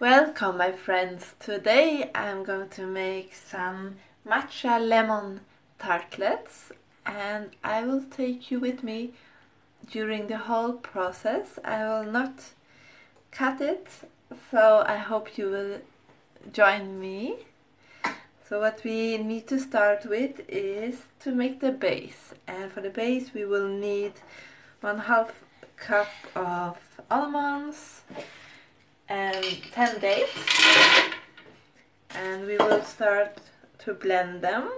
Welcome my friends! Today I'm going to make some matcha lemon tartlets and I will take you with me during the whole process. I will not cut it so I hope you will join me. So what we need to start with is to make the base and for the base we will need one half cup of almonds and 10 dates and we will start to blend them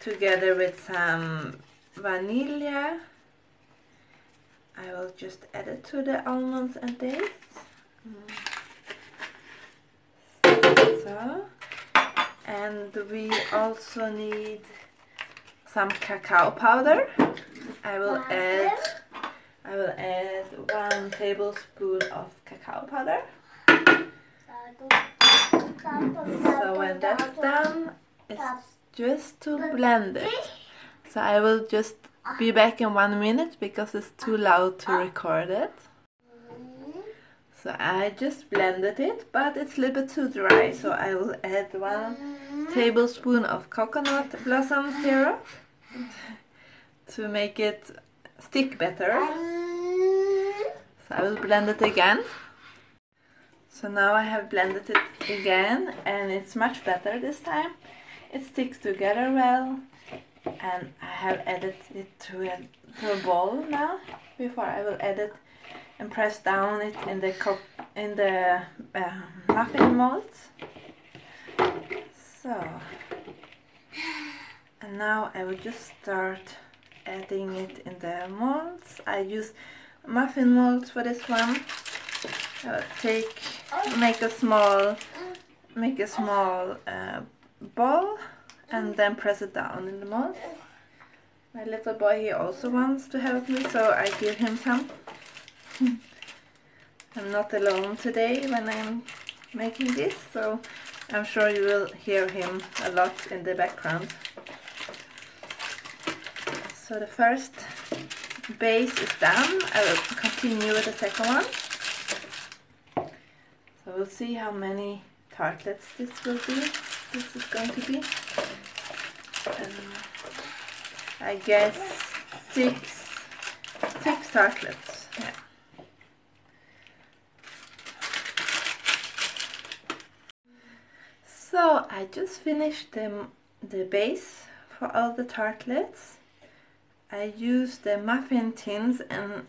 together with some vanilla. I will just add it to the almonds and dates. So and we also need some cacao powder. I will add I will add one tablespoon of cacao powder. So when that's done, it's just to blend it. So I will just be back in one minute because it's too loud to record it. So I just blended it, but it's a little bit too dry, so I will add one tablespoon of coconut blossom syrup to make it stick better. So I will blend it again. So now I have blended it again and it's much better this time. It sticks together well and I have added it to a, to a bowl now before I will add it and press down it in the cup in the uh, muffin molds. So and now I will just start adding it in the molds. I use muffin molds for this one. Uh, take, make a small, make a small uh, ball and then press it down in the mold. My little boy he also wants to help me, so I give him some. I'm not alone today when I'm making this, so I'm sure you will hear him a lot in the background. So the first base is done. I will continue with the second one. So we'll see how many tartlets this will be. This is going to be. Um, I guess six, six tartlets. Yeah. So I just finished the, the base for all the tartlets I use the muffin tins and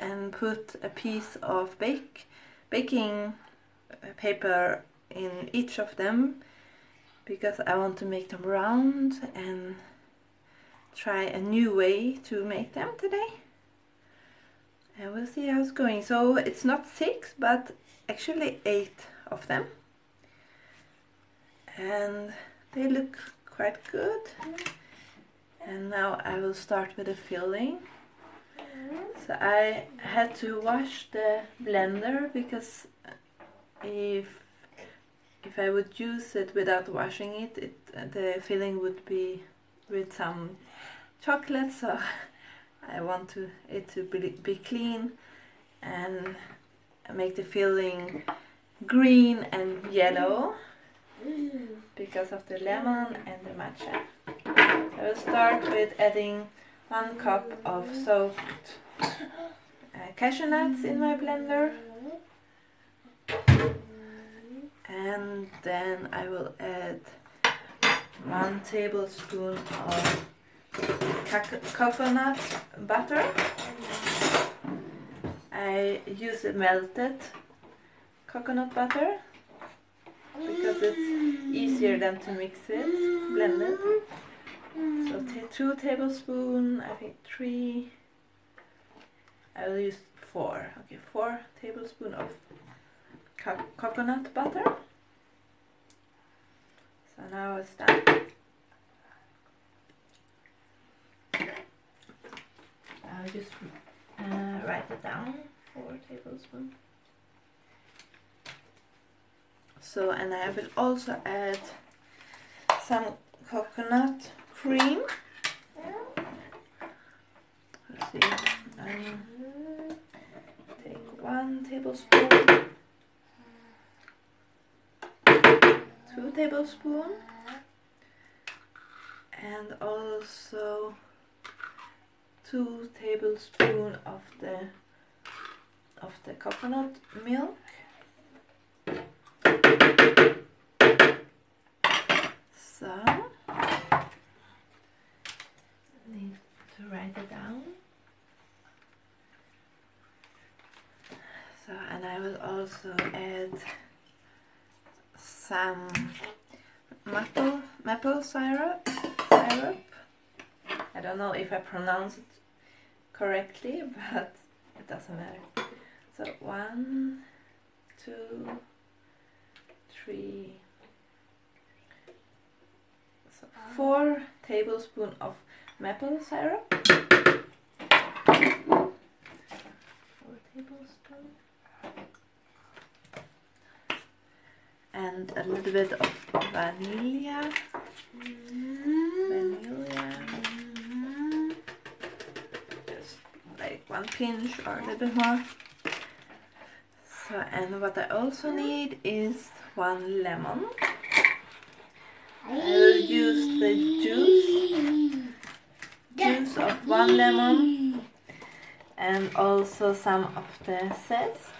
and put a piece of bake baking paper in each of them because I want to make them round and try a new way to make them today. And we'll see how it's going. So it's not six but actually eight of them. And they look quite good and now I will start with the filling so I had to wash the blender because if if I would use it without washing it, it the filling would be with some chocolate so I want to it to be, be clean and make the filling green and yellow because of the lemon and the matcha. I will start with adding one cup of soaked uh, cashew nuts in my blender. And then I will add one tablespoon of coconut butter. I use melted coconut butter because it's easier than to mix it, blend So two tablespoons, I think three, I will use four, okay, four tablespoons of co coconut butter. So now it's done. I'll just uh, write it down, four tablespoons. So, and I will also add some coconut cream. Let's see. Um, take one tablespoon. two tablespoon, and also two tablespoon of the of the coconut milk so need to write it down so and I will also add some maple maple syrup syrup. I don't know if I pronounce it correctly but it doesn't matter. So one two three. So four tablespoons of maple syrup. Four tablespoons and a little bit of vanilla. Vanilla. Just like one pinch or a little bit more. So and what I also need is one lemon. I will use the juice. Juice of one lemon and also some of the zest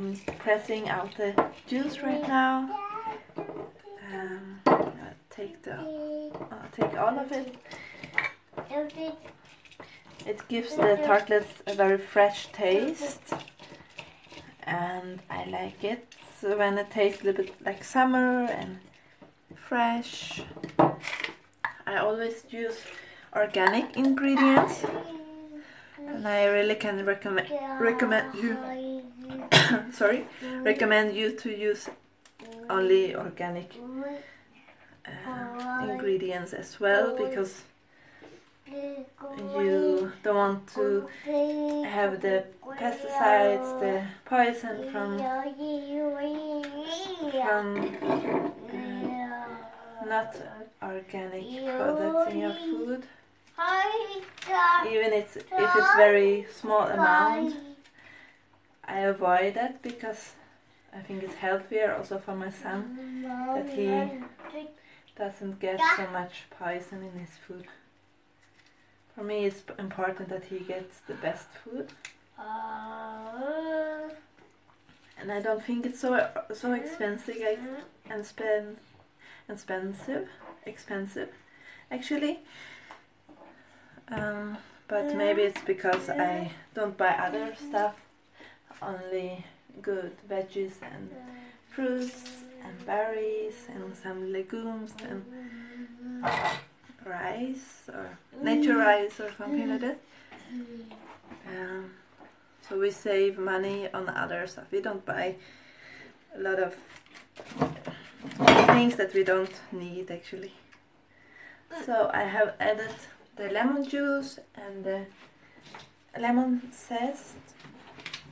I'm pressing out the juice right now. Um, I'll take the, I'll take all of it. It gives the tartlets a very fresh taste, and I like it. So when it tastes a little bit like summer and fresh, I always use organic ingredients, and I really can recommend recommend you sorry, recommend you to use only organic uh, ingredients as well because you don't want to have the pesticides, the poison from from uh, not organic products in your food. Even it's, if it's very small amount. I avoid that because I think it's healthier also for my son that he doesn't get so much poison in his food. For me it's important that he gets the best food. And I don't think it's so so expensive and spend expensive expensive actually. Um, but maybe it's because I don't buy other stuff only good veggies and fruits and berries and some legumes and rice or nature rice or something like that. Um, so we save money on other stuff. We don't buy a lot of things that we don't need actually. So I have added the lemon juice and the lemon zest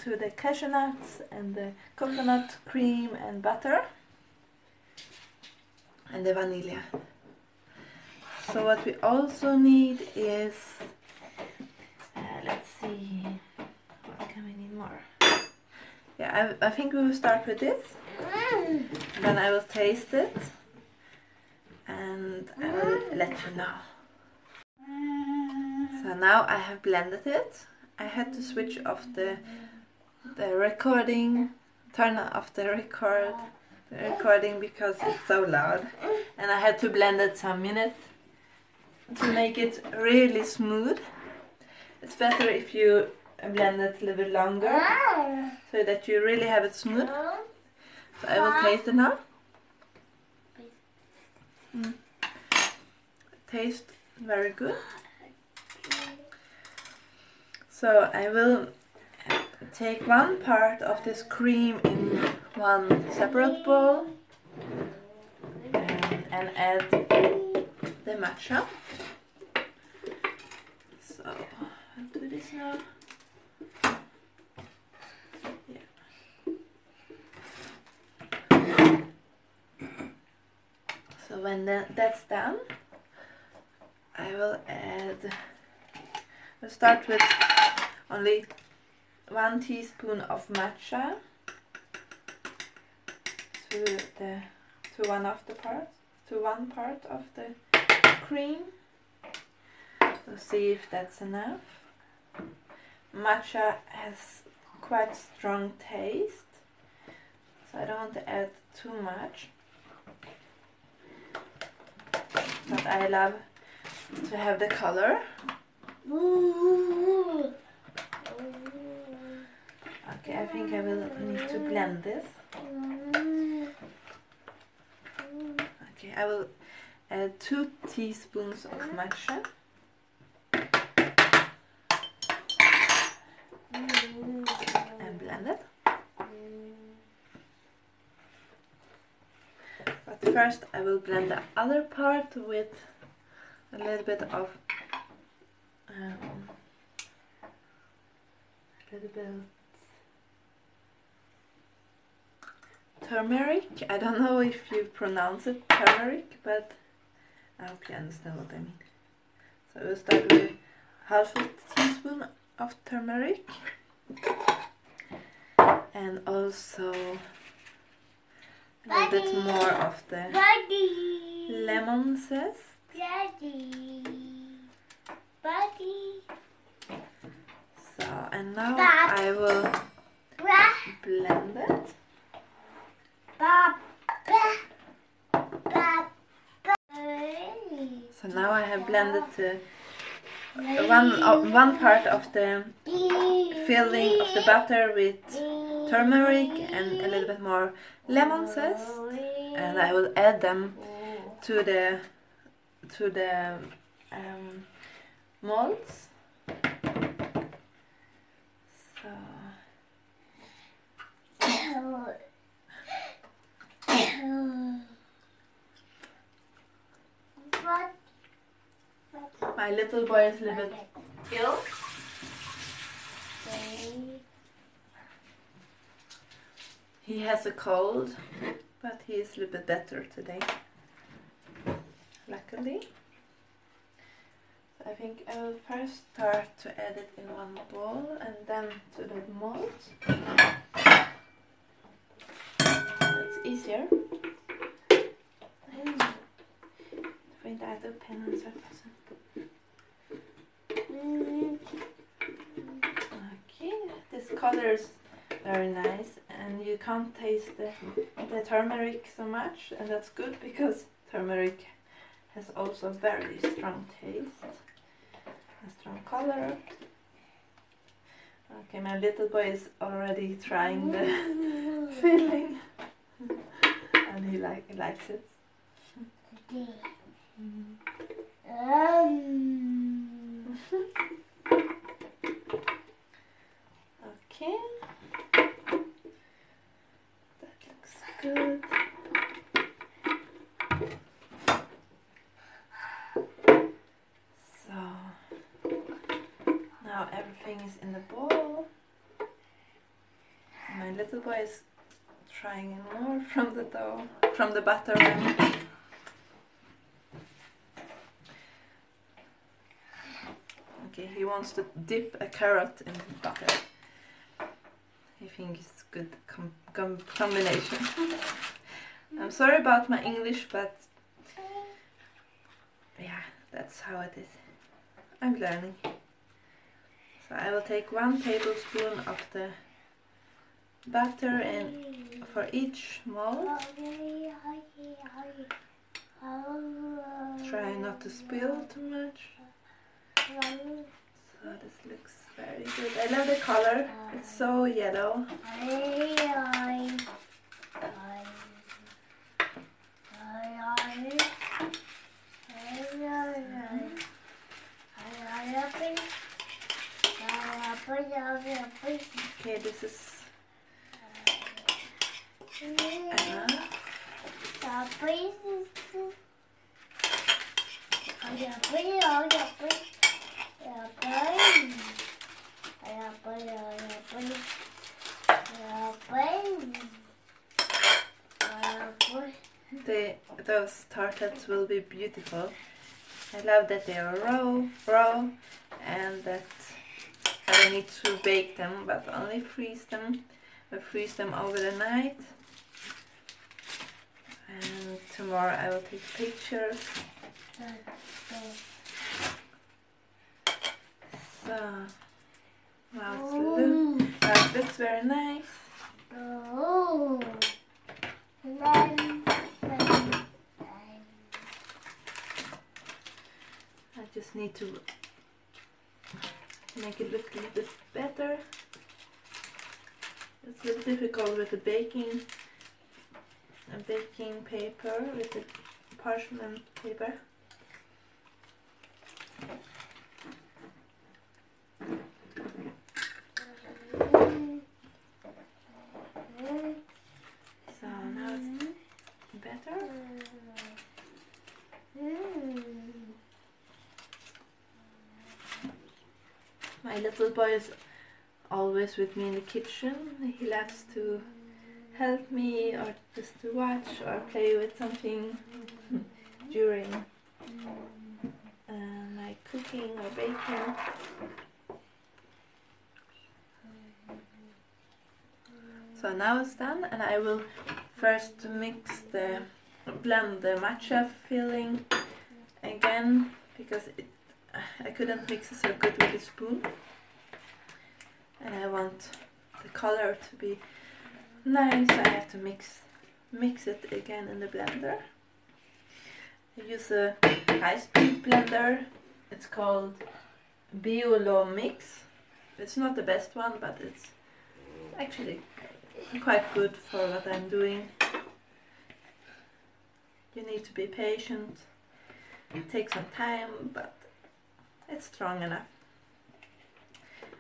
to the cashew nuts and the coconut cream and butter and the vanilla. So what we also need is, uh, let's see, what can we need more? Yeah, I, I think we will start with this. Then I will taste it and I will let you know. So now I have blended it. I had to switch off the the recording, turn off the record, the recording because it's so loud. And I had to blend it some minutes to make it really smooth. It's better if you blend it a little bit longer so that you really have it smooth. So I will taste it now. Mm. Taste very good. So I will take one part of this cream in one separate bowl and, and add the matcha. So I'll do this now. Yeah. So when that, that's done, I will add, I'll start with only one teaspoon of matcha to the to one of the parts to one part of the cream. So see if that's enough. Matcha has quite strong taste, so I don't want to add too much. But I love to have the color. Okay, I think I will need to blend this. Okay, I will add two teaspoons of matcha. And blend it. But first I will blend the other part with a little bit of um, a little bit turmeric. I don't know if you pronounce it turmeric, but I hope you understand what I mean. So we'll start with half a teaspoon of turmeric and also a little bit more of the lemon zest. Daddy. Buddy. So, and now Dad. I will blend it. So now I have blended the one uh, one part of the filling of the butter with turmeric and a little bit more lemon zest, and I will add them to the to the um, molds. So What? My little boy is a little bit ill. He has a cold, but he is a little bit better today. Luckily. I think I will first start to add it in one bowl and then to the mold. It's easier. Får inte äta upp pennan så passen. Okay, this color is very nice and you can't taste the, the turmeric so much and that's good because turmeric has also very strong taste, a strong color. Okay, my little boy is already trying the filling and he like likes it. Um, Okay. That looks good. So now everything is in the bowl. My little boy is trying more from the dough, from the butter. Okay, he wants to dip a carrot in butter. I think it's good com- com- combination. I'm sorry about my English, but yeah, that's how it is. I'm learning. So I will take one tablespoon of the butter and for each mold. Try not to spill too much. So this looks very good. I love the color. It's so yellow. Okay, this is enough. The those tartlets will be beautiful. I love that they are raw, raw, and that I don't need to bake them, but only freeze them. I freeze them over the night. And tomorrow I will take pictures. So it's look, it looks very nice. Oh. I just need to make it look a little bit better. It's a little difficult with the baking a baking paper with the parchment paper. So now it's better. My little boy is always with me in the kitchen. He loves to help me or just to watch or play with something during uh, my cooking or baking. So now it's done and I will first mix the blend the matcha filling again because it, I couldn't mix it so good with a spoon and I want the color to be nice. So I have to mix mix it again in the blender. I use a high-speed blender. It's called Biolomix. It's not the best one but it's actually quite good for what I'm doing. You need to be patient. It takes some time but it's strong enough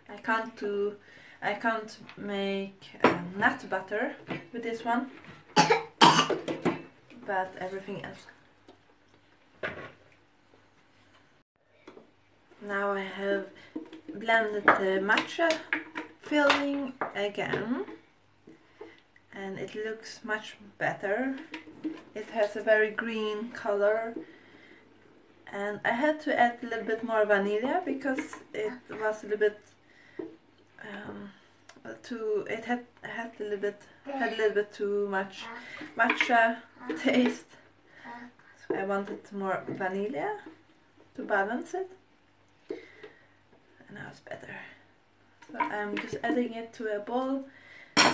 I can't do I can't make uh, nut butter with this one. But everything else. Now I have blended the matcha filling again. And it looks much better. It has a very green color. And I had to add a little bit more vanilla because it was a little bit um, too it had had a little bit had a little bit too much matcha taste. So I wanted more vanilla to balance it. And now it's better. So I'm just adding it to a bowl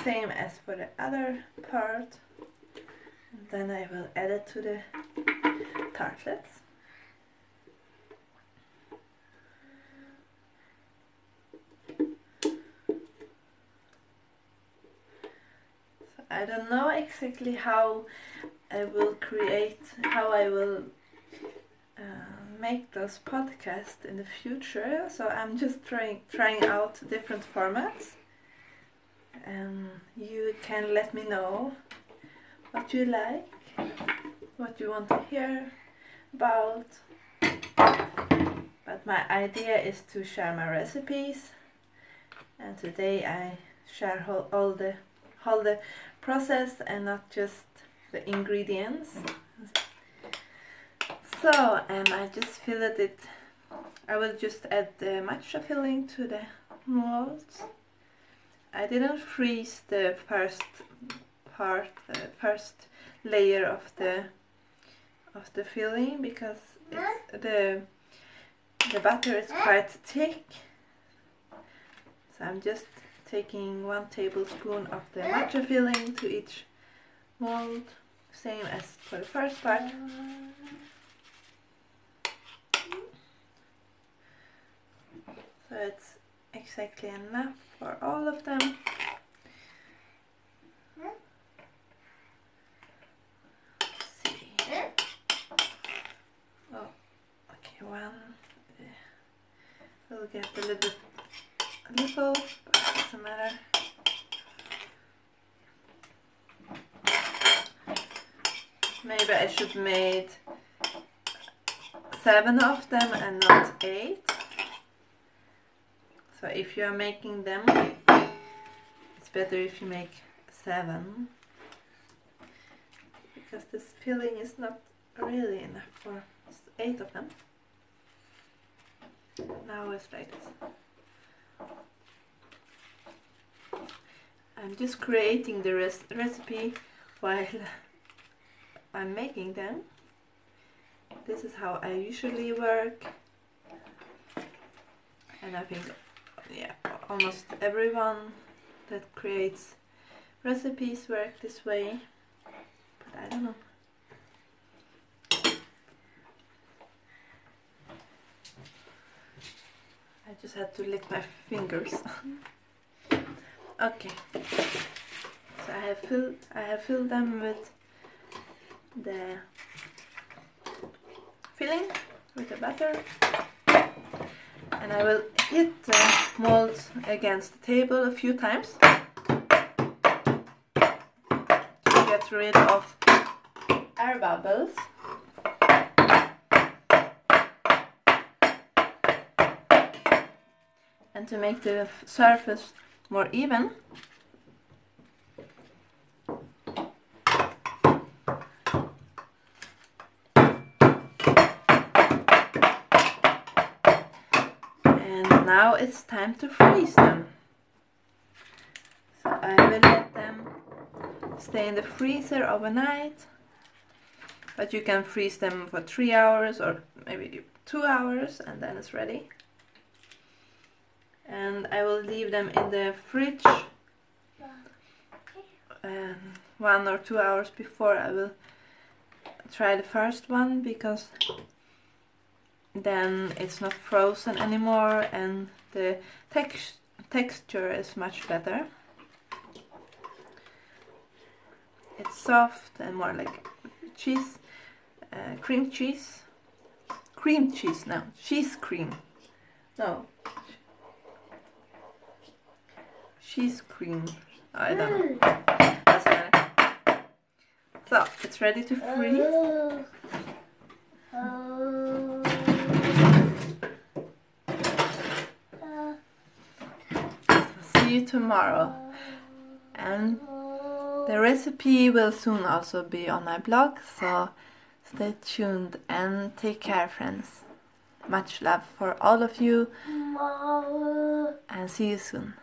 same as for the other part. And then I will add it to the tartlets I don't know exactly how I will create, how I will uh, make those podcasts in the future. So I'm just trying trying out different formats, and you can let me know what you like, what you want to hear about. But my idea is to share my recipes, and today I share all the all the process and not just the ingredients. So, and I just filled it, I will just add the matcha filling to the molds. I didn't freeze the first part, the first layer of the of the filling because the the butter is quite thick. So I'm just taking one tablespoon of the matcha filling to each mold, same as for the first part. So it's exactly enough for all of them. Oh, okay, one. We'll get a little a little, matter. Maybe I should made seven of them and not eight. So if you are making them, it's better if you make seven because this filling is not really enough for eight of them. Now it's like this. I'm just creating the res- recipe while I'm making them. This is how I usually work. And I think, yeah, almost everyone that creates recipes work this way. But I don't know. I just had to lick my fingers. okay. So I have filled I have filled them with the filling with the butter and I will hit the mold against the table a few times to get rid of air bubbles. And to make the surface more even, and now it's time to freeze them. So I will let them stay in the freezer overnight, but you can freeze them for three hours or maybe two hours and then it's ready and I will leave them in the fridge um, one or two hours before I will try the first one because then it's not frozen anymore and the tex texture is much better. It's soft and more like cheese, uh, cream cheese, cream cheese, no, cheese cream, no, cheese cream. I don't know. Mm. Doesn't matter. So it's ready to freeze. See you tomorrow. And the recipe will soon also be on my blog, so stay tuned and take care, friends. Much love for all of you, and see you soon.